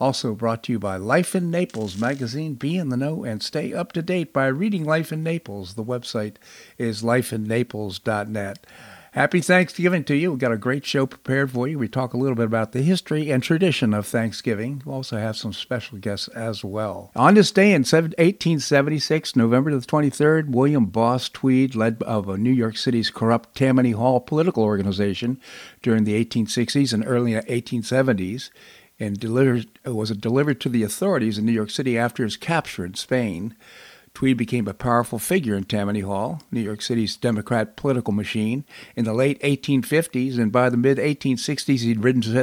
Also brought to you by Life in Naples magazine. Be in the know and stay up to date by reading Life in Naples. The website is lifeinnaples.net. Happy Thanksgiving to you. We've got a great show prepared for you. We talk a little bit about the history and tradition of Thanksgiving. We'll also have some special guests as well. On this day in 1876, November the 23rd, William Boss Tweed, led of a New York City's corrupt Tammany Hall political organization during the 1860s and early 1870s, and delivered, was delivered to the authorities in New York City after his capture in Spain. Tweed became a powerful figure in Tammany Hall, New York City's Democrat political machine, in the late 1850s, and by the mid 1860s, he'd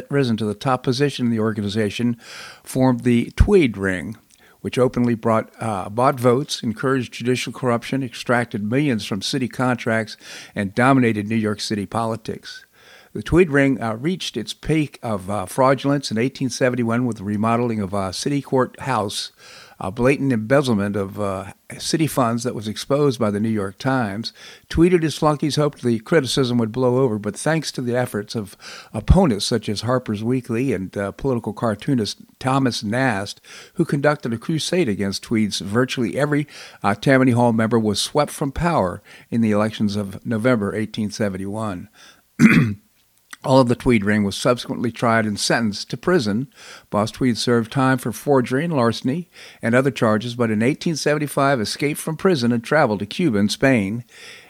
risen to the top position in the organization, formed the Tweed Ring, which openly brought, uh, bought votes, encouraged judicial corruption, extracted millions from city contracts, and dominated New York City politics. The Tweed Ring uh, reached its peak of uh, fraudulence in 1871 with the remodeling of uh, City Court House a blatant embezzlement of uh, city funds that was exposed by the New York Times. Tweed and his flunkies hoped the criticism would blow over, but thanks to the efforts of opponents such as Harper's Weekly and uh, political cartoonist Thomas Nast, who conducted a crusade against Tweed's, virtually every uh, Tammany Hall member was swept from power in the elections of November 1871. All of the Tweed ring was subsequently tried and sentenced to prison. Boss Tweed served time for forgery and larceny and other charges, but in 1875 escaped from prison and traveled to Cuba and Spain.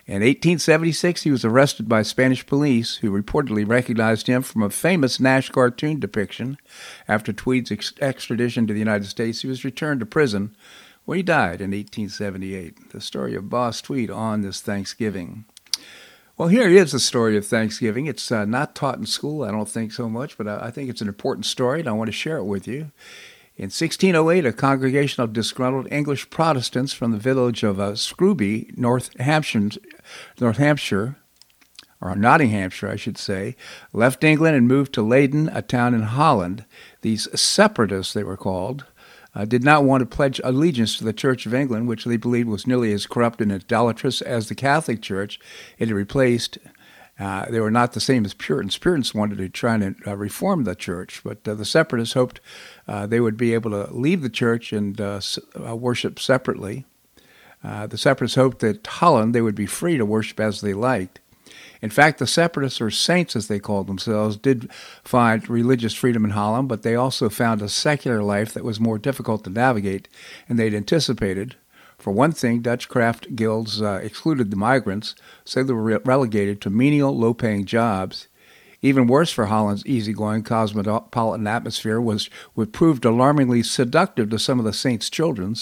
In 1876, he was arrested by Spanish police, who reportedly recognized him from a famous Nast cartoon depiction. After Tweed's ex- extradition to the United States, he was returned to prison, where he died in 1878. The story of Boss Tweed on this Thanksgiving. Well, here is the story of Thanksgiving. It's uh, not taught in school, I don't think so much, but I, I think it's an important story, and I want to share it with you. In 1608, a congregation of disgruntled English Protestants from the village of uh, Scrooby, North Hampshire, North Hampshire, or Nottinghamshire, I should say, left England and moved to Leyden, a town in Holland. These separatists, they were called, uh, did not want to pledge allegiance to the Church of England, which they believed was nearly as corrupt and idolatrous as the Catholic Church. It replaced. Uh, they were not the same as Puritans. Puritans wanted to try and uh, reform the church, but uh, the separatists hoped uh, they would be able to leave the church and uh, worship separately. the separatists hoped that Holland they would be free to worship as they liked. In fact, the separatists, or saints as they called themselves, did find religious freedom in Holland, but they also found a secular life that was more difficult to navigate than they'd anticipated. For one thing, Dutch craft guilds uh, excluded the migrants, so they were relegated to menial, low paying jobs. Even worse for Holland's easygoing cosmopolitan atmosphere was what proved alarmingly seductive to some of the saints' children.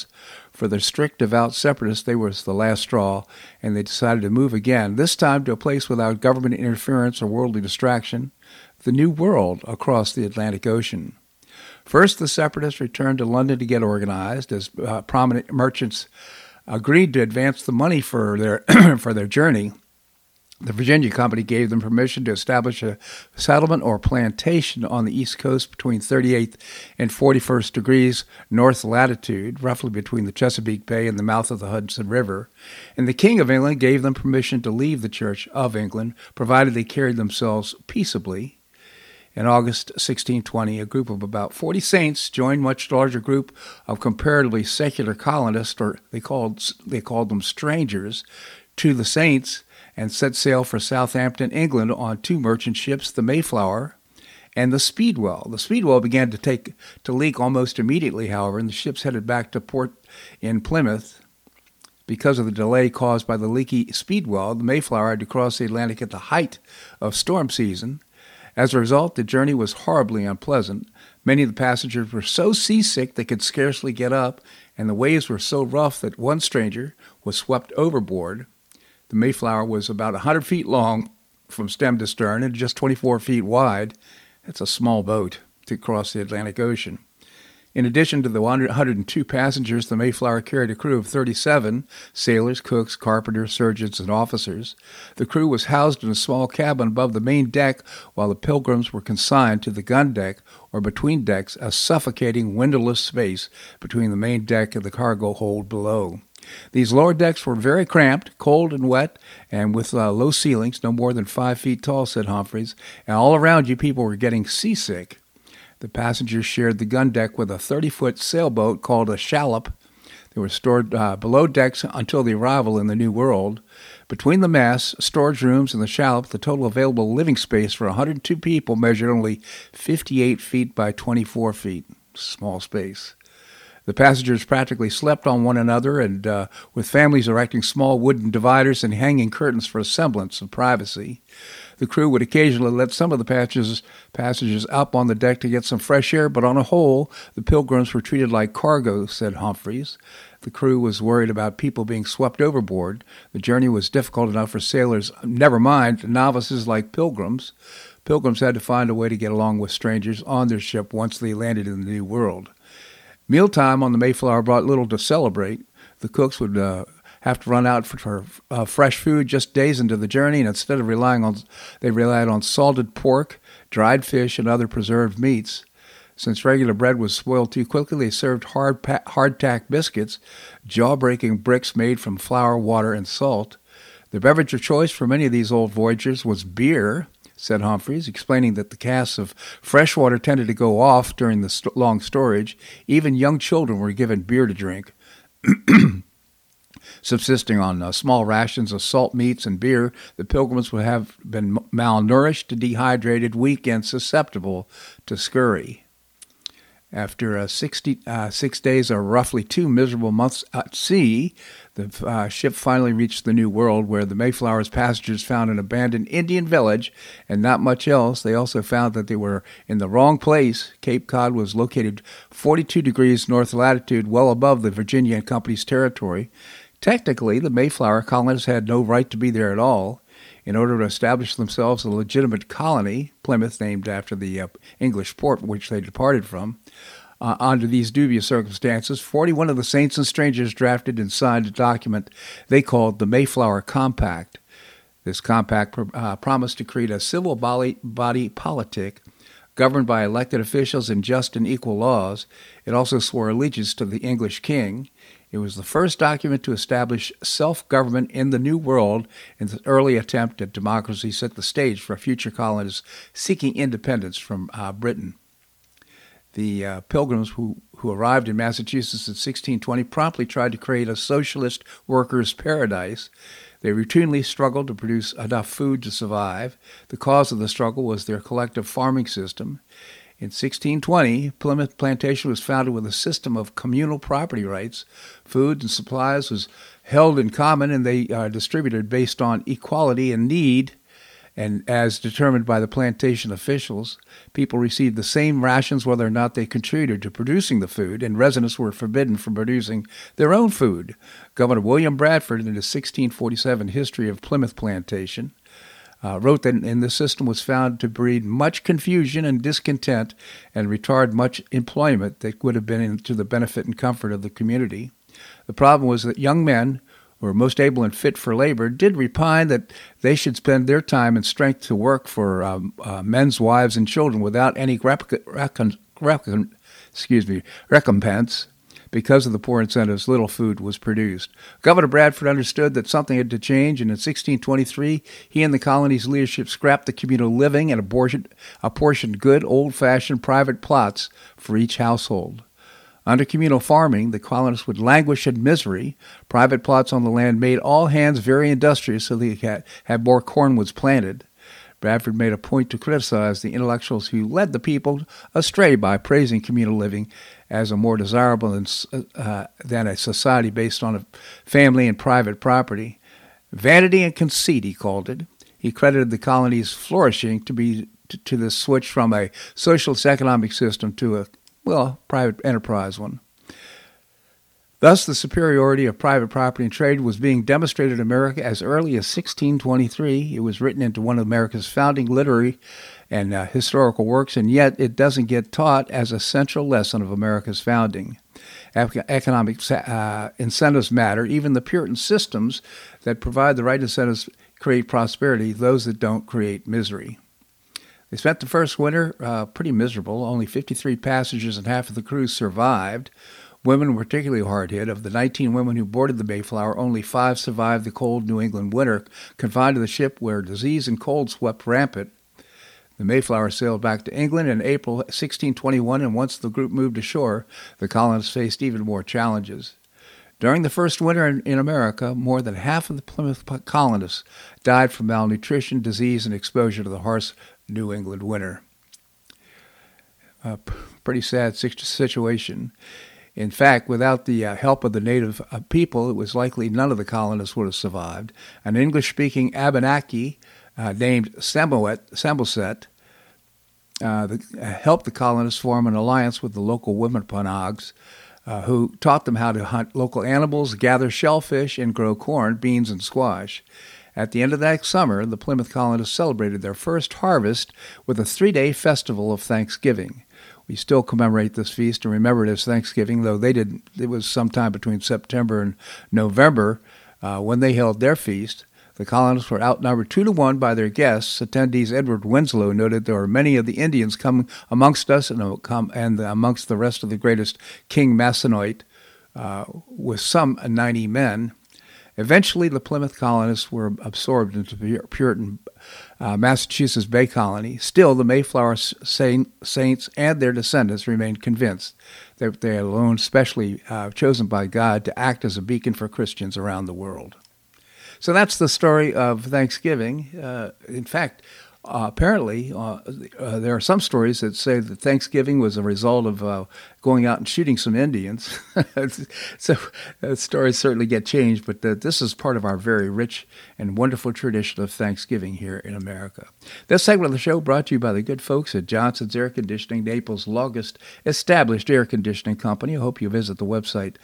For the strict devout separatists, they was the last straw, and they decided to move again, this time to a place without government interference or worldly distraction, the New World across the Atlantic Ocean. First, the separatists returned to London to get organized as uh, prominent merchants agreed to advance the money for their for their journey. The Virginia Company gave them permission to establish a settlement or plantation on the east coast between 38th and 41st degrees north latitude, roughly between the Chesapeake Bay and the mouth of the Hudson River. And the King of England gave them permission to leave the Church of England, provided they carried themselves peaceably. In August 1620, a group of about 40 saints joined a much larger group of comparatively secular colonists, or they called, they called them strangers, to the saints and set sail for Southampton, England on two merchant ships, the Mayflower and the Speedwell. The Speedwell began to take to leak almost immediately, however, and the ships headed back to port in Plymouth. Because of the delay caused by the leaky Speedwell, the Mayflower had to cross the Atlantic at the height of storm season. As a result, the journey was horribly unpleasant. Many of the passengers were so seasick they could scarcely get up, and the waves were so rough that one stranger was swept overboard. The Mayflower was about 100 feet long from stem to stern and just 24 feet wide. That's a small boat to cross the Atlantic Ocean. In addition to the 102 passengers, the Mayflower carried a crew of 37 sailors, cooks, carpenters, surgeons, and officers. The crew was housed in a small cabin above the main deck while the pilgrims were consigned to the gun deck or between decks, a suffocating windowless space between the main deck and the cargo hold below. These lower decks were very cramped, cold and wet, and with uh, low ceilings, no more than five feet tall, said Humphreys, and all around you people were getting seasick. The passengers shared the gun deck with a 30 foot sailboat called a shallop. They were stored uh, below decks until the arrival in the New World. Between the masts, storage rooms, and the shallop, the total available living space for 102 people measured only 58 feet by 24 feet. Small space. The passengers practically slept on one another, and uh, with families erecting small wooden dividers and hanging curtains for a semblance of privacy. The crew would occasionally let some of the passengers, passengers up on the deck to get some fresh air, but on a whole, the pilgrims were treated like cargo, said Humphreys. The crew was worried about people being swept overboard. The journey was difficult enough for sailors, never mind novices like pilgrims. Pilgrims had to find a way to get along with strangers on their ship once they landed in the New World. Mealtime on the Mayflower brought little to celebrate. The cooks would uh, have to run out for, for uh, fresh food just days into the journey, and instead of relying on, they relied on salted pork, dried fish, and other preserved meats. Since regular bread was spoiled too quickly, they served hard pa- hardtack biscuits, jaw-breaking bricks made from flour, water, and salt. The beverage of choice for many of these old voyagers was beer, said Humphreys, explaining that the casks of fresh water tended to go off during the st- long storage. Even young children were given beer to drink. subsisting on uh, small rations of salt meats and beer, the pilgrims would have been malnourished, dehydrated, weak, and susceptible to scurvy. After uh, 60, uh, six days or roughly two miserable months at sea, the uh, ship finally reached the New World, where the Mayflower's passengers found an abandoned Indian village and not much else. They also found that they were in the wrong place. Cape Cod was located 42 degrees north latitude, well above the Virginia Company's territory. Technically, the Mayflower colonists had no right to be there at all. In order to establish themselves a legitimate colony, Plymouth, named after the uh, English port which they departed from, uh, under these dubious circumstances, 41 of the saints and strangers drafted and signed a document they called the Mayflower Compact. This compact uh, promised to create a civil body, body politic governed by elected officials and just and equal laws. It also swore allegiance to the English king. It was the first document to establish self government in the New World, and the early attempt at democracy set the stage for future colonists seeking independence from uh, Britain. The uh, pilgrims who, who arrived in Massachusetts in 1620 promptly tried to create a socialist workers' paradise. They routinely struggled to produce enough food to survive. The cause of the struggle was their collective farming system. In 1620, Plymouth Plantation was founded with a system of communal property rights. Food and supplies was held in common, and they are distributed based on equality and need, and as determined by the plantation officials. People received the same rations whether or not they contributed to producing the food, and residents were forbidden from producing their own food. Governor William Bradford, in his 1647 History of Plymouth Plantation, uh, wrote that in the system was found to breed much confusion and discontent and retard much employment that would have been to the benefit and comfort of the community. The problem was that young men who were most able and fit for labor did repine that they should spend their time and strength to work for um, uh, men's wives and children without any excuse me, recompense because of the poor incentives, little food was produced. Governor Bradford understood that something had to change, and in 1623, he and the colony's leadership scrapped the communal living and apportioned, apportioned good, old fashioned private plots for each household. Under communal farming, the colonists would languish in misery. Private plots on the land made all hands very industrious so they had, had more corn was planted. Bradford made a point to criticize the intellectuals who led the people astray by praising communal living as a more desirable than, uh, than a society based on a family and private property. Vanity and conceit, he called it. He credited the colony's flourishing to be to, to the switch from a socialist economic system to a well private enterprise one. Thus, the superiority of private property and trade was being demonstrated in America as early as 1623. It was written into one of America's founding literary and uh, historical works, and yet it doesn't get taught as a central lesson of America's founding. Economic uh, incentives matter. Even the Puritan systems that provide the right incentives create prosperity, those that don't create misery. They spent the first winter uh, pretty miserable. Only 53 passengers and half of the crew survived. Women were particularly hard hit. Of the 19 women who boarded the Mayflower, only five survived the cold New England winter, confined to the ship where disease and cold swept rampant. The Mayflower sailed back to England in April 1621, and once the group moved ashore, the colonists faced even more challenges. During the first winter in, in, America, more than half of the Plymouth colonists died from malnutrition, disease, and exposure to the harsh New England winter. A pretty sad situation. In fact, without the uh, help of the native uh, people, it was likely none of the colonists would have survived. An English speaking Abenaki uh, named Samoset uh, uh, helped the colonists form an alliance with the local Wampanoags, uh, who taught them how to hunt local animals, gather shellfish, and grow corn, beans, and squash. At the end of that summer, the Plymouth colonists celebrated their first harvest with a three day festival of Thanksgiving. We still commemorate this feast and remember it as Thanksgiving, though they didn't. It was sometime between September and November uh, when they held their feast. The colonists were outnumbered two to one by their guests. Attendees Edward Winslow noted there were many of the Indians come amongst us and, and amongst the rest of the greatest King Massasoit, uh, with some 90 men. Eventually, the Plymouth colonists were absorbed into the Puritan uh, Massachusetts Bay Colony. Still, the Mayflower saints and their descendants remained convinced that they alone, specially uh, chosen by God to act as a beacon for Christians around the world. So that's the story of Thanksgiving. Uh, in fact, uh, apparently, uh, uh, there are some stories that say that Thanksgiving was a result of uh, going out and shooting some Indians. so uh, stories certainly get changed, but uh, this is part of our very rich and wonderful tradition of Thanksgiving here in America. This segment of the show brought to you by the good folks at Johnson's Air Conditioning, Naples' longest established air conditioning company. I hope you visit the website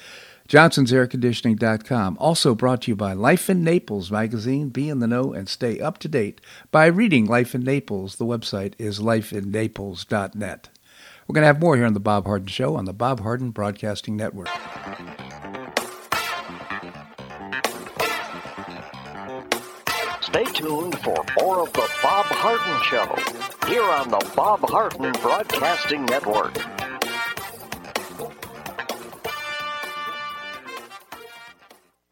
johnsonsairconditioning.com. Also brought to you by Life in Naples magazine. Be in the know and stay up to date by reading Life in Naples. The website is lifeinnaples.net. We're going to have more here on The Bob Harden Show on the Bob Harden Broadcasting Network. Stay tuned for more of The Bob Harden Show here on the Bob Harden Broadcasting Network.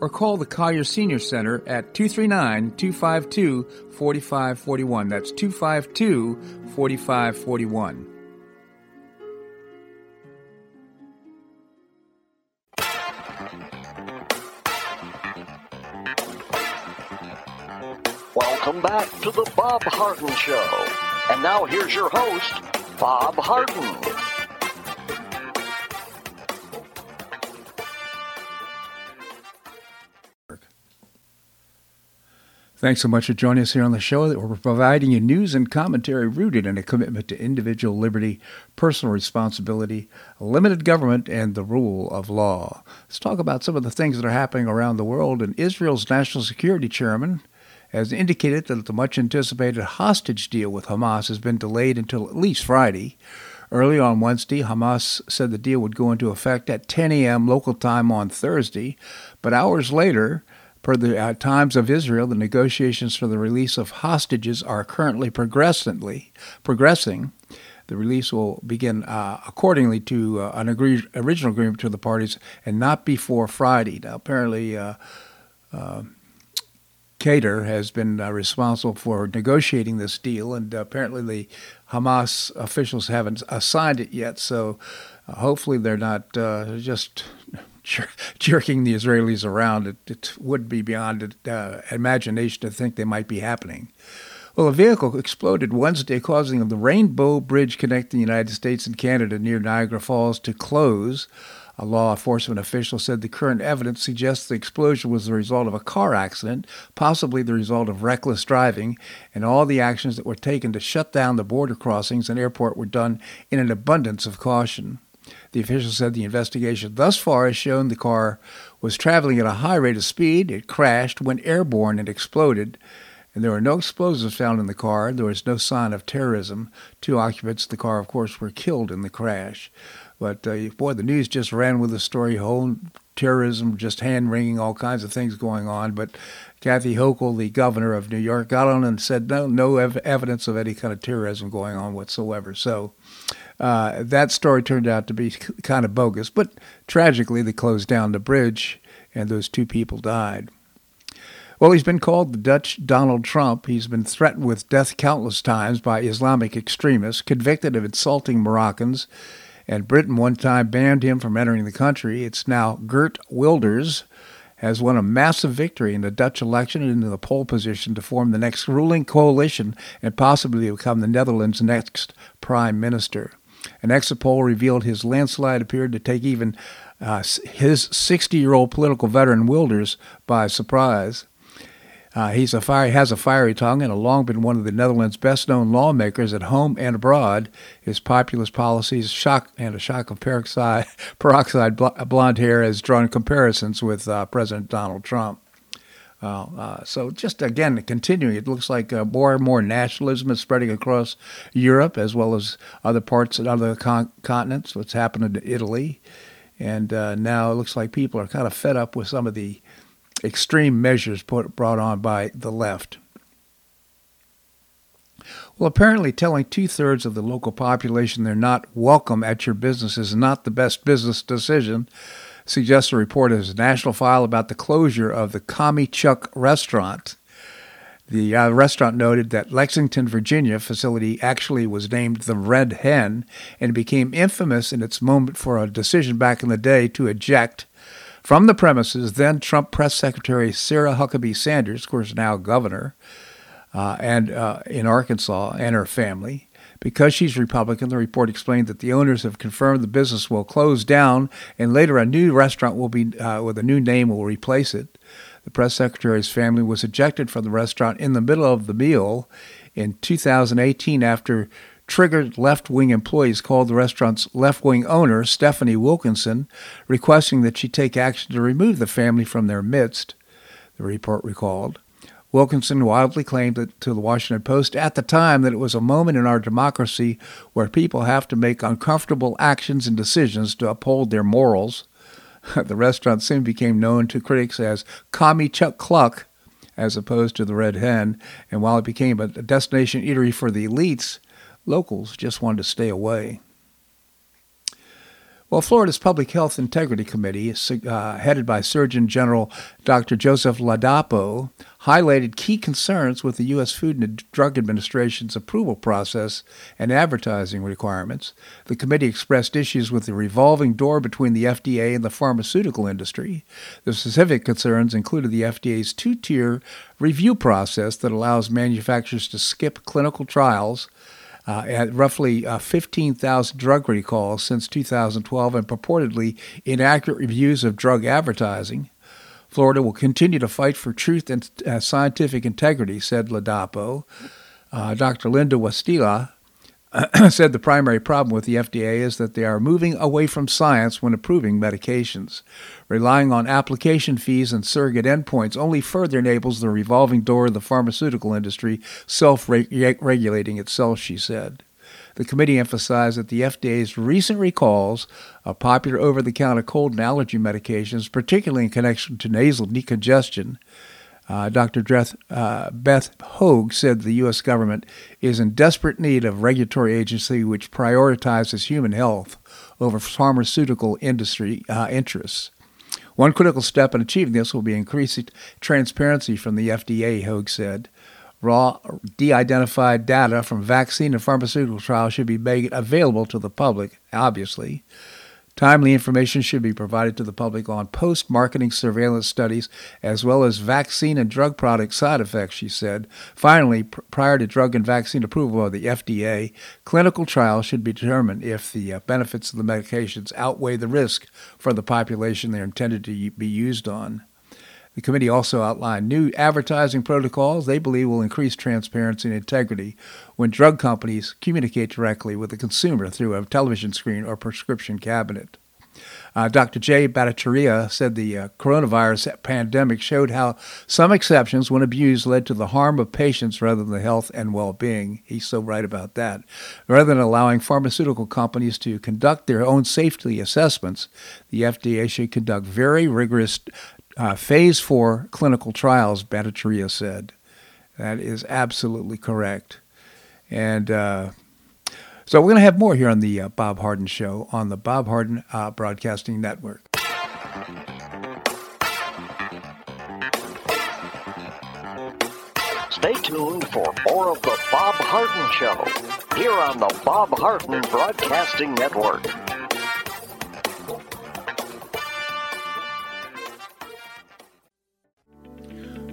or call the Collier Senior Center at 239 252 4541. That's 252 4541. Welcome back to the Bob Harden Show. And now here's your host, Bob Harden. Thanks so much for joining us here on the show. We're providing you news and commentary rooted in a commitment to individual liberty, personal responsibility, limited government, and the rule of law. Let's talk about some of the things that are happening around the world. And Israel's national security chairman has indicated that the much anticipated hostage deal with Hamas has been delayed until at least Friday. Early on Wednesday, Hamas said the deal would go into effect at 10 a.m. local time on Thursday, but hours later, Per the uh, Times of Israel, the negotiations for the release of hostages are currently progressively progressing. The release will begin uh, accordingly to uh, an agreed, original agreement to the parties and not before Friday. Now, apparently, uh, uh Qatar has been uh, responsible for negotiating this deal, and apparently the Hamas officials haven't signed it yet. So hopefully they're not just jerking the Israelis around. It, it would be beyond uh, imagination to think they might be happening. Well, a vehicle exploded Wednesday, causing the Rainbow Bridge connecting the United States and Canada near Niagara Falls to close. A law enforcement official said the current evidence suggests the explosion was the result of a car accident, possibly the result of reckless driving, and all the actions that were taken to shut down the border crossings and airport were done in an abundance of caution. The official said the investigation thus far has shown the car was traveling at a high rate of speed. It crashed, went airborne, and exploded. And there were no explosives found in the car. There was no sign of terrorism. Two occupants of the car, of course, were killed in the crash. But uh, boy, the news just ran with the story whole terrorism, just hand wringing, all kinds of things going on. But Kathy Hochul, the governor of New York, got on and said no, no ev- evidence of any kind of terrorism going on whatsoever. So uh, that story turned out to be kind of bogus, but tragically, they closed down the bridge and those two people died. Well, he's been called the Dutch Donald Trump. He's been threatened with death countless times by Islamic extremists, convicted of insulting Moroccans, and Britain one time banned him from entering the country. It's now Geert Wilders has won a massive victory in the Dutch election and into the pole position to form the next ruling coalition and possibly become the Netherlands' next prime minister. An exit poll revealed his landslide appeared to take even uh, his 60 year old political veteran Wilders by surprise. Uh, he's a fire, has a fiery tongue and has long been one of the Netherlands' best-known lawmakers at home and abroad. His populist policies, shock and a shock of peroxide, peroxide blonde hair, has drawn comparisons with uh, President Donald Trump. Uh, so just again continuing, it looks like uh, more and more nationalism is spreading across Europe as well as other parts and other con- continents. What's happened in Italy, and uh, now it looks like people are kind of fed up with some of the extreme measures put, brought on by the left. Well, apparently, telling two thirds of the local population they're not welcome at your business is not the best business decision suggests a report as a national file about the closure of the Chuck restaurant. The uh, restaurant noted that Lexington, Virginia facility actually was named the Red Hen and became infamous in its moment for a decision back in the day to eject from the premises then Trump press secretary Sarah Huckabee Sanders, of course now governor, uh, and uh, in Arkansas, and her family. Because she's Republican, the report explained that the owners have confirmed the business will close down, and later a new restaurant will be uh, with a new name will replace it. The press secretary's family was ejected from the restaurant in the middle of the meal in 2018 after triggered left wing employees called the restaurant's left wing owner, Stephanie Wilkinson, requesting that she take action to remove the family from their midst, the report recalled. Wilkinson wildly claimed to the Washington Post at the time that it was a moment in our democracy where people have to make uncomfortable actions and decisions to uphold their morals. the restaurant soon became known to critics as Commie Chuck Cluck, as opposed to the Red Hen, and while it became a destination eatery for the elites, locals just wanted to stay away. Well, Florida's Public Health Integrity Committee, uh, headed by Surgeon General Dr. Joseph Ladapo, highlighted key concerns with the U.S. Food and Drug Administration's approval process and advertising requirements. The committee expressed issues with the revolving door between the FDA and the pharmaceutical industry. The specific concerns included the FDA's two tier review process that allows manufacturers to skip clinical trials uh, at roughly uh, 15,000 drug recalls since 2012 and purportedly inaccurate reviews of drug advertising. Florida will continue to fight for truth and uh, scientific integrity, said Ladapo. Uh, Dr. Linda Wastila said the primary problem with the FDA is that they are moving away from science when approving medications. Relying on application fees and surrogate endpoints only further enables the revolving door of the pharmaceutical industry self regulating itself, she said. The committee emphasized that the FDA's recent recalls of popular over the counter cold and allergy medications, particularly in connection to nasal decongestion, uh, Dr. Beth, uh, Beth Høeg said the U.S. government is in desperate need of regulatory agency which prioritizes human health over pharmaceutical industry uh, interests. One critical step in achieving this will be increasing transparency from the FDA, Høeg said. Raw, de identified data from vaccine and pharmaceutical trials should be made available to the public, obviously. Timely information should be provided to the public on post marketing surveillance studies as well as vaccine and drug product side effects, she said. Finally, pr- prior to drug and vaccine approval of the FDA, clinical trials should be determined if the uh, benefits of the medications outweigh the risk for the population they're intended to be used on. The committee also outlined new advertising protocols they believe will increase transparency and integrity when drug companies communicate directly with the consumer through a television screen or prescription cabinet. Uh, Dr. Jay Bhattacharya said the uh, coronavirus pandemic showed how some exceptions, when abused, led to the harm of patients rather than the health and well being. He's so right about that. Rather than allowing pharmaceutical companies to conduct their own safety assessments, the FDA should conduct very rigorous uh, phase four clinical trials, Bhattacharya said. That is absolutely correct. And uh, so we're going to have more here on the uh, Bob Harden Show on the Bob Harden uh, Broadcasting Network. Stay tuned for more of the Bob Harden Show here on the Bob Harden Broadcasting Network.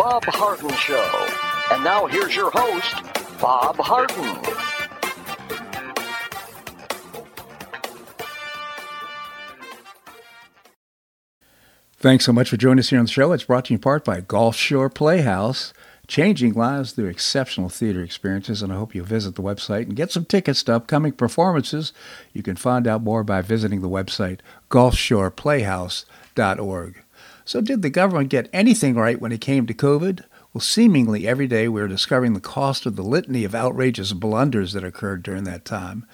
Bob Harden Show. And now here's your host, Bob Harden. Thanks so much for joining us here on the show. It's brought to you in part by Gulf Shore Playhouse, changing lives through exceptional theater experiences. And I hope you'll visit the website and get some tickets to upcoming performances. You can find out more by visiting the website gulfshoreplayhouse.org. So, did the government get anything right when it came to COVID? Well, seemingly every day we're discovering the cost of the litany of outrageous blunders that occurred during that time.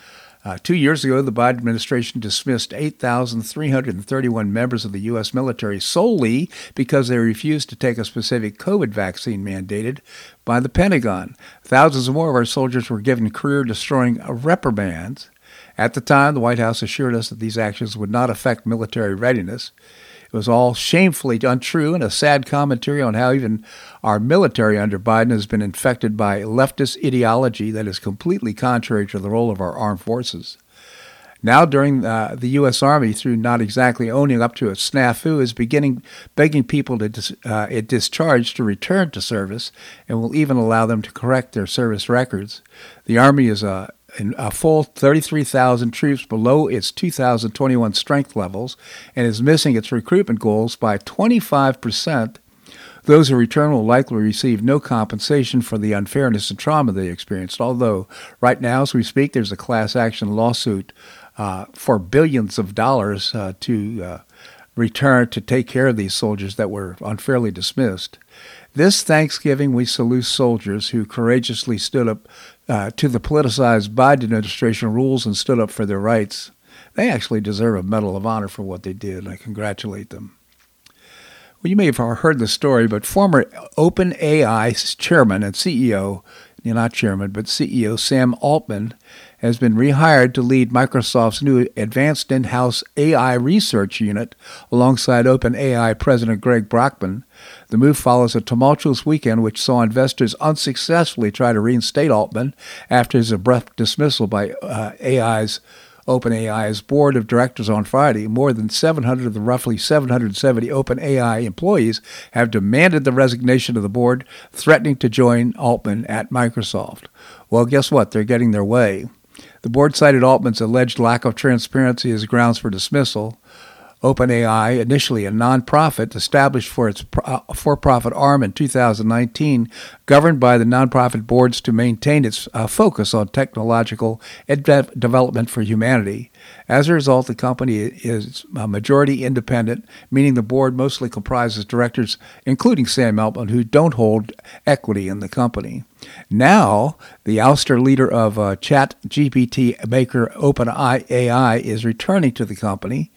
Uh, two years ago, the Biden administration dismissed 8,331 members of the U.S. military solely because they refused to take a specific COVID vaccine mandated by the Pentagon. Thousands more of our soldiers were given career destroying reprimands. At the time, the White House assured us that these actions would not affect military readiness. Was all shamefully untrue and a sad commentary on how even our military under Biden has been infected by leftist ideology that is completely contrary to the role of our armed forces. Now, during uh, the U.S. Army, through not exactly owning up to a snafu, is beginning begging people to dis, uh, it discharge to return to service, and will even allow them to correct their service records. The Army is a a full 33,000 troops below its 2021 strength levels and is missing its recruitment goals by 25%. Those who return will likely receive no compensation for the unfairness and trauma they experienced, although right now, as we speak, there's a class action lawsuit uh, for billions of dollars uh, to uh, return to take care of these soldiers that were unfairly dismissed. This Thanksgiving, we salute soldiers who courageously stood up uh, to the politicized Biden administration rules and stood up for their rights. They actually deserve a Medal of Honor for what they did, and I congratulate them. Well, you may have heard the story, but former OpenAI chairman and CEO, not chairman, but CEO Sam Altman has been rehired to lead Microsoft's new advanced in house AI research unit alongside OpenAI President Greg Brockman. The move follows a tumultuous weekend which saw investors unsuccessfully try to reinstate Altman after his abrupt dismissal by uh, AI's OpenAI's board of directors on Friday. More than 700 of the roughly 770 OpenAI employees have demanded the resignation of the board, threatening to join Altman at Microsoft. Well, guess what? They're getting their way. The board cited Altman's alleged lack of transparency as grounds for dismissal. OpenAI, initially a nonprofit established for its uh, for profit arm in 2019, governed by the nonprofit boards to maintain its uh, focus on technological development for humanity. As a result, the company is majority independent, meaning the board mostly comprises directors, including Sam Altman, who don't hold equity in the company. Now, the ouster leader of uh, Chat GPT maker OpenAI is returning to the company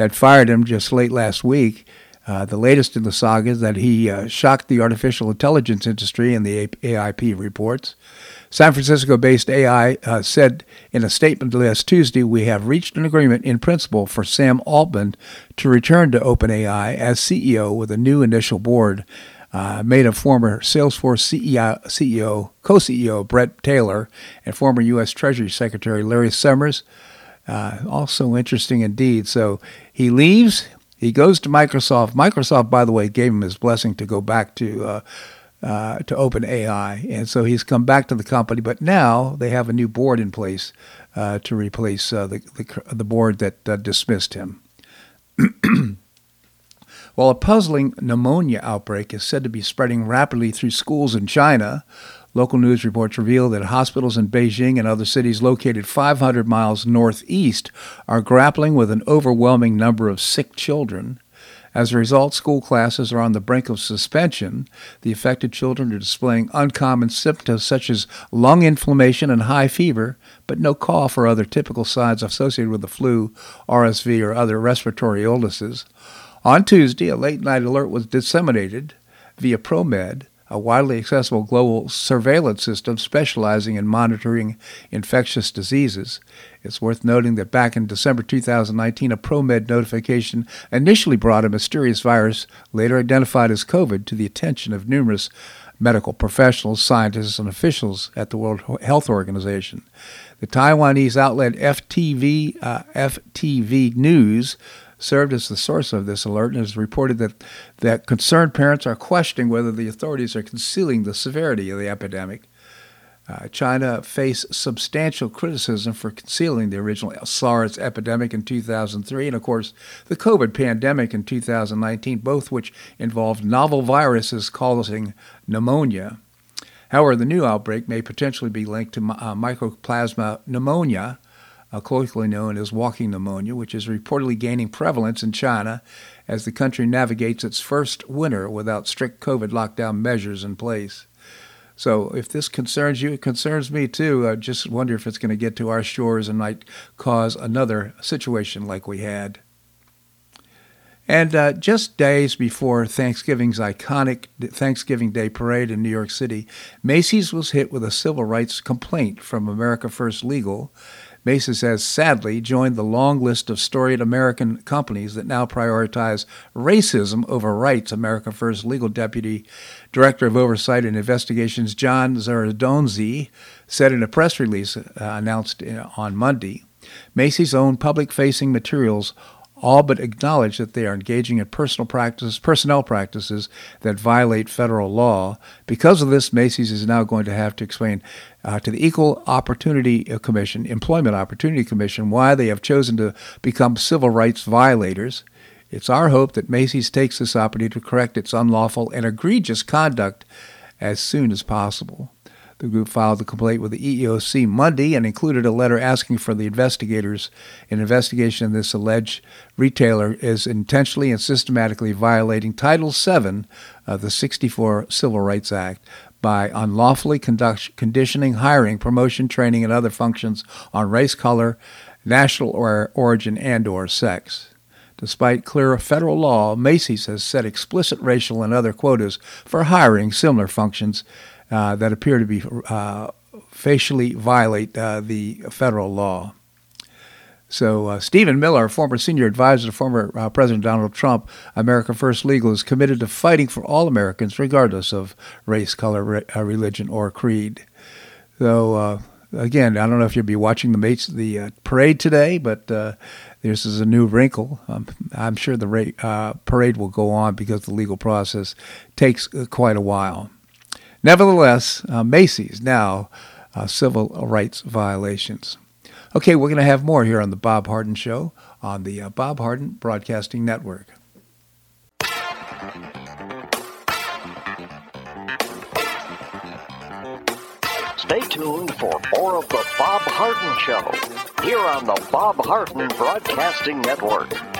that fired him just late last week. Uh, the latest in the saga is that he uh, shocked the artificial intelligence industry in the AIP reports. San Francisco based AI uh, said in a statement last Tuesday We have reached an agreement in principle for Sam Altman to return to OpenAI as CEO with a new initial board. Uh, made of former Salesforce CEO, CEO co CEO Bret Taylor and former U.S. Treasury Secretary Larry Summers. Uh, also interesting indeed. So he leaves. He goes to Microsoft. Microsoft, by the way, gave him his blessing to go back to uh, uh, to OpenAI, and so he's come back to the company. But now they have a new board in place uh, to replace uh, the, the, the board that uh, dismissed him. While a puzzling pneumonia outbreak is said to be spreading rapidly through schools in China, Local news reports reveal that hospitals in Beijing and other cities located 500 miles northeast are grappling with an overwhelming number of sick children. As a result, school classes are on the brink of suspension. The affected children are displaying uncommon symptoms such as lung inflammation and high fever, but no cough or other typical signs associated with the flu, RSV, or other respiratory illnesses. On Tuesday, a late night alert was disseminated via ProMed a widely accessible global surveillance system specializing in monitoring infectious diseases. It's worth noting that back in December 2019, a ProMed notification initially brought a mysterious virus, later identified as COVID, to the attention of numerous medical professionals, scientists, and officials at the World Health Organization. The Taiwanese outlet FTV, uh, FTV News served as the source of this alert and has reported that, that concerned parents are questioning whether the authorities are concealing the severity of the epidemic. Uh, China faced substantial criticism for concealing the original SARS epidemic in 2003 and, of course, the COVID pandemic in 2019, both which involved novel viruses causing pneumonia. However, the new outbreak may potentially be linked to uh, mycoplasma pneumonia, uh, colloquially known as walking pneumonia, which is reportedly gaining prevalence in China as the country navigates its first winter without strict COVID lockdown measures in place. So if this concerns you, it concerns me too. I just wonder if it's going to get to our shores and might cause another situation like we had. And uh, just days before Thanksgiving's iconic Thanksgiving Day parade in New York City, Macy's was hit with a civil rights complaint from America First Legal Macy's has sadly joined the long list of storied American companies that now prioritize racism over rights. America First legal deputy director of oversight and investigations John Zaradonzi said in a press release uh, announced uh, on Monday. Macy's own public facing materials all but acknowledge that they are engaging in personal practices, personnel practices that violate federal law. Because of this, Macy's is now going to have to explain uh, to the Equal Opportunity Commission, Employment Opportunity Commission, why they have chosen to become civil rights violators. It's our hope that Macy's takes this opportunity to correct its unlawful and egregious conduct as soon as possible. The group filed a complaint with the EEOC Monday and included a letter asking for the investigators an investigation of this alleged retailer is intentionally and systematically violating Title VII of the 64 Civil Rights Act by unlawfully conduct, conditioning hiring, promotion, training, and other functions on race, color, national or origin, and or sex. Despite clear federal law, Macy's has set explicit racial and other quotas for hiring similar functions uh, that appear to be uh, facially violate uh, the federal law. So, uh, Stephen Miller, former senior advisor to former uh, President Donald Trump, America First Legal, is committed to fighting for all Americans, regardless of race, color, re- uh, religion, or creed. So, again, I don't know if you'll be watching the mates, the parade today, but this is a new wrinkle. Um, I'm sure the ra- parade will go on because the legal process takes quite a while. Nevertheless, uh, Macy's now uh, civil rights violations. Okay, we're going to have more here on the Bob Harden Show on the uh, Bob Harden Broadcasting Network. Stay tuned for more of the Bob Harden Show here on the Bob Harden Broadcasting Network.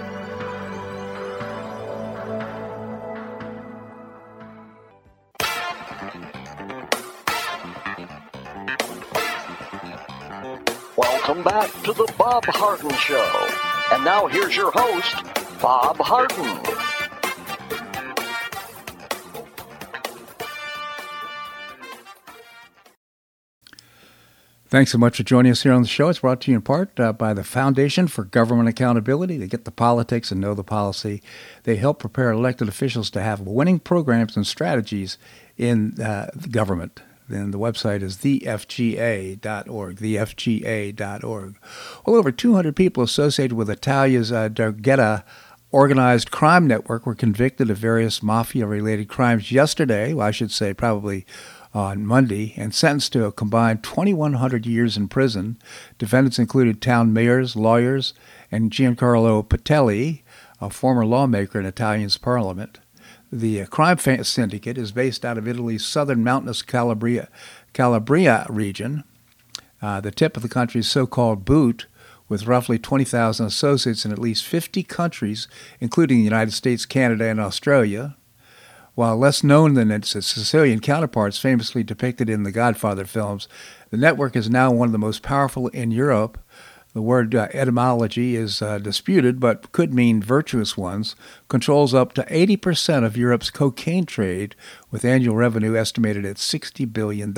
Back to the Bob Harden Show. And now here's your host, Bob Harden. Thanks so much for joining us here on the show. It's brought to you in part uh, by the Foundation for Government Accountability. They get the politics and know the policy. They help prepare elected officials to have winning programs and strategies in uh, the government. Then the website is thefga.org, thefga.org. Well, over 200 people associated with Italia's uh, 'Ndrangheta organized crime network were convicted of various mafia related crimes yesterday. Well, I should say probably on Monday and sentenced to a combined 2,100 years in prison. Defendants included town mayors, lawyers, and Giancarlo Pittelli, a former lawmaker in Italian's parliament. The crime syndicate is based out of Italy's southern mountainous Calabria, Calabria region, uh, the tip of the country's so called boot, with roughly 20,000 associates in at least 50 countries, including the United States, Canada, and Australia. While less known than its Sicilian counterparts famously depicted in the Godfather films, the network is now one of the most powerful in Europe. The word uh, etymology is uh, disputed, but could mean virtuous ones. Controls up to 80% of Europe's cocaine trade, with annual revenue estimated at $60 billion.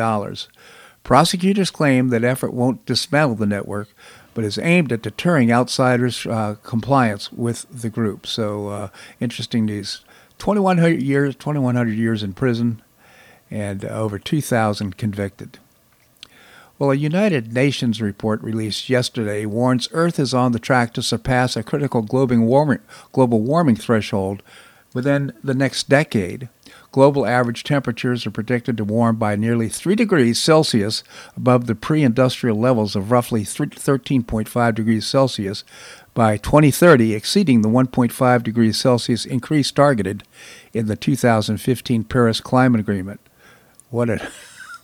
Prosecutors claim that effort won't dismantle the network, but is aimed at deterring outsiders' uh, compliance with the group. So, uh, interesting news. 2100 years, 2100 years in prison, and over 2,000 convicted. Well, a United Nations report released yesterday warns Earth is on the track to surpass a critical global warming, threshold within the next decade. Global average temperatures are predicted to warm by nearly 3 degrees Celsius above the pre industrial levels of roughly 13.5 degrees Celsius by 2030, exceeding the 1.5 degrees Celsius increase targeted in the 2015 Paris Climate Agreement. What a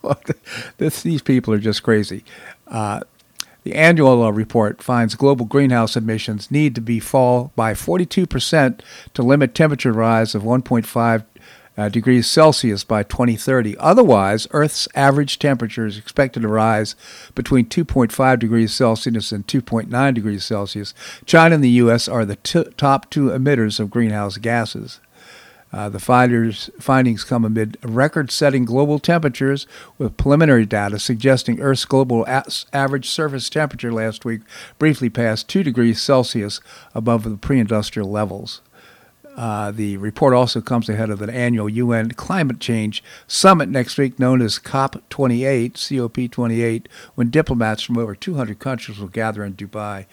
this, these people are just crazy. Uh, the annual uh, report finds global greenhouse emissions need to be fall by 42% to limit temperature rise of 1.5 uh, degrees Celsius by 2030. Otherwise, Earth's average temperature is expected to rise between 2.5 degrees Celsius and 2.9 degrees Celsius. China and the U.S. are the t- top two emitters of greenhouse gases. Uh, the finders, findings come amid record setting global temperatures, with preliminary data suggesting Earth's global average surface temperature last week briefly passed 2 degrees Celsius above the pre industrial levels. Uh, the report also comes ahead of an annual UN climate change summit next week, known as COP28, COP28, when diplomats from over 200 countries will gather in Dubai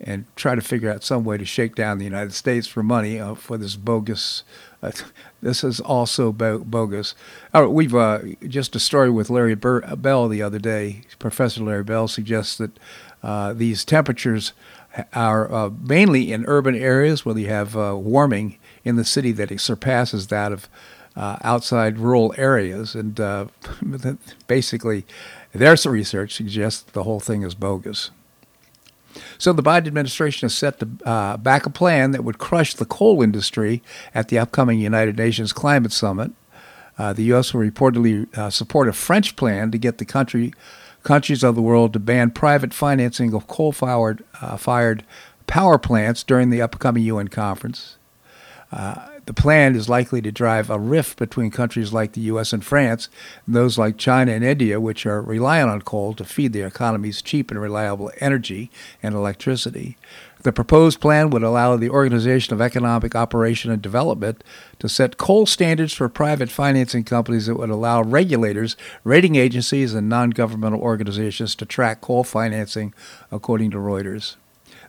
and try to figure out some way to shake down the United States for money uh, for this bogus. This is also bo- bogus. Uh, we've uh, just a story with Larry Bell the other day. Professor Larry Bell suggests that uh, these temperatures are uh, mainly in urban areas where you have uh, warming in the city that surpasses that of uh, outside rural areas. And uh, basically, their research suggests the whole thing is bogus. So the Biden administration has set to uh, back a plan that would crush the coal industry at the upcoming United Nations Climate Summit. Uh, the U.S. will reportedly support a French plan to get the country countries of the world to ban private financing of coal fired, uh, fired power plants during the upcoming UN conference. Uh, the plan is likely to drive a rift between countries like the U.S. and France, and those like China and India, which are reliant on coal to feed their economies cheap and reliable energy and electricity. The proposed plan would allow the Organization of Economic Operation and Development to set coal standards for private financing companies that would allow regulators, rating agencies, and non governmental organizations to track coal financing, according to Reuters.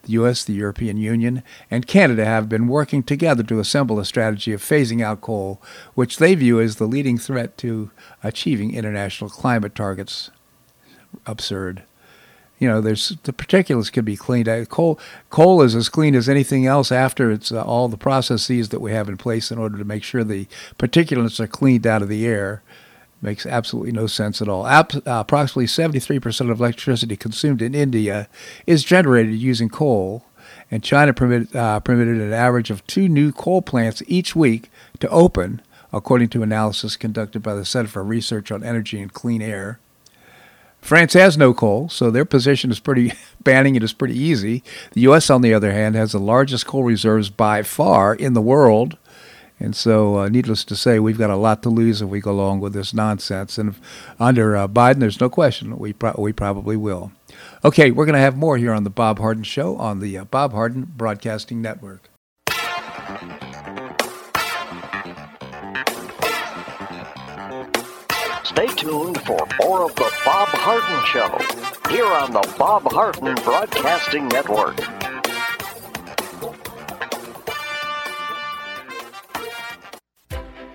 The U.S., the European Union, and Canada have been working together to assemble a strategy of phasing out coal, which they view as the leading threat to achieving international climate targets. Absurd you know, there's the particulates can be cleaned. Out. Coal coal is as clean as anything else after it's uh, all the processes that we have in place in order to make sure the particulates are cleaned out of the air. Makes absolutely no sense at all. uh, approximately 73% of electricity consumed in India is generated using coal, and China uh, permitted an average of two new coal plants each week to open, according to analysis conducted by the Center for Research on Energy and Clean Air. France has no coal, so their position is pretty banning it is pretty easy. The U.S., on the other hand, has the largest coal reserves by far in the world. And so, uh, needless to say, we've got a lot to lose if we go along with this nonsense. And under uh, Biden, there's no question we pro- we probably will. Okay, we're going to have more here on the Bob Harden Show on the uh, Bob Harden Broadcasting Network. Stay tuned for more of the Bob Harden Show here on the Bob Harden Broadcasting Network.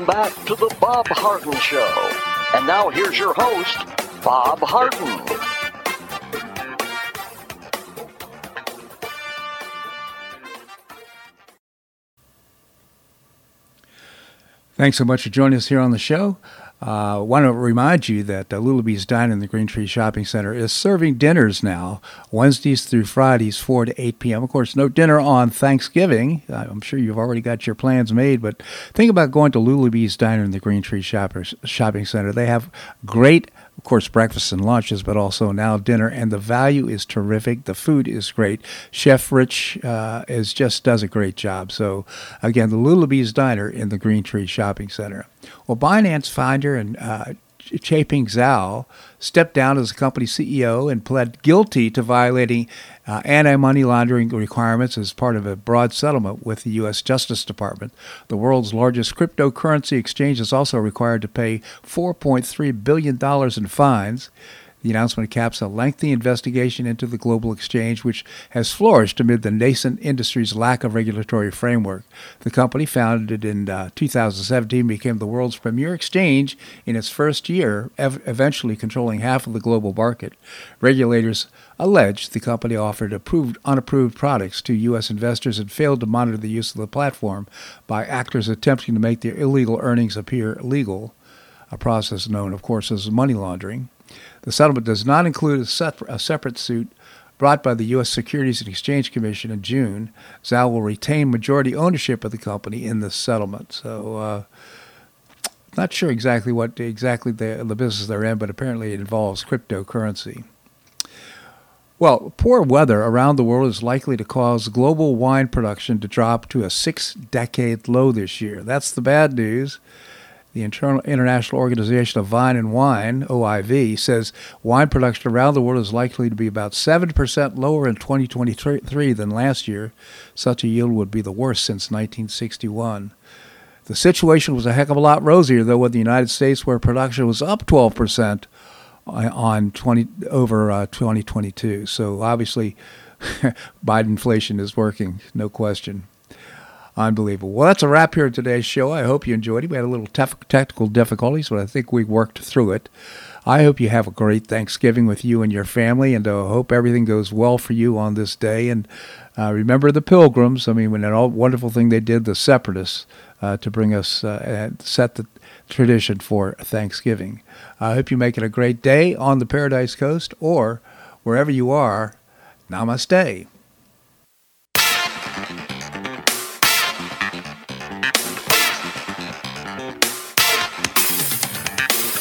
Welcome back to the Bob Harden Show. And now here's your host, Bob Harden. Thanks so much for joining us here on the show. I uh, want to remind you that uh, Lulabee's Dine in the Green Tree Shopping Center is serving dinners now, Wednesdays through Fridays, 4 to 8 p.m. Of course, no dinner on Thanksgiving. I'm sure you've already got your plans made, but think about going to Lulabee's Diner in the Green Tree Shoppers, Shopping Center. They have great of course, breakfast and lunches, but also now dinner. And the value is terrific. The food is great. Chef Rich uh, is just does a great job. So, again, the Lulabee's Diner in the Green Tree Shopping Center. Well, Binance founder and uh, Changpeng Zhao stepped down as the company CEO and pled guilty to violating uh, anti money laundering requirements as part of a broad settlement with the U.S. Justice Department. The world's largest cryptocurrency exchange is also required to pay $4.3 billion in fines. The announcement caps a lengthy investigation into the global exchange, which has flourished amid the nascent industry's lack of regulatory framework. The company, founded in uh, 2017, became the world's premier exchange in its first year, ev- eventually controlling half of the global market. Regulators alleged the company offered approved, unapproved products to U.S. investors and failed to monitor the use of the platform by actors attempting to make their illegal earnings appear legal, a process known, of course, as money laundering. The settlement does not include a, a separate suit brought by the U.S. Securities and Exchange Commission in June. Zhao will retain majority ownership of the company in the settlement. So, uh, not sure exactly what exactly the, the business they're in, but apparently it involves cryptocurrency. Well, poor weather around the world is likely to cause global wine production to drop to a six decade low this year. That's the bad news. The Internal, International Organization of Vine and Wine, OIV, says wine production around the world is likely to be about 7% lower in 2023 than last year. Such a yield would be the worst since 1961. The situation was a heck of a lot rosier, though, with the United States, where production was up 12% on 20 over uh, 2022. So obviously, Biden inflation is working, no question. Unbelievable. Well, that's a wrap here today's show. I hope you enjoyed it. We had a little tef- technical difficulties, but I think we worked through it. I hope you have a great Thanksgiving with you and your family, and I uh, hope everything goes well for you on this day. And uh, remember the Pilgrims. I mean, when that all wonderful thing they did, the Separatists, uh, to bring us uh, and set the tradition for Thanksgiving. I hope you make it a great day on the Paradise Coast or wherever you are. Namaste.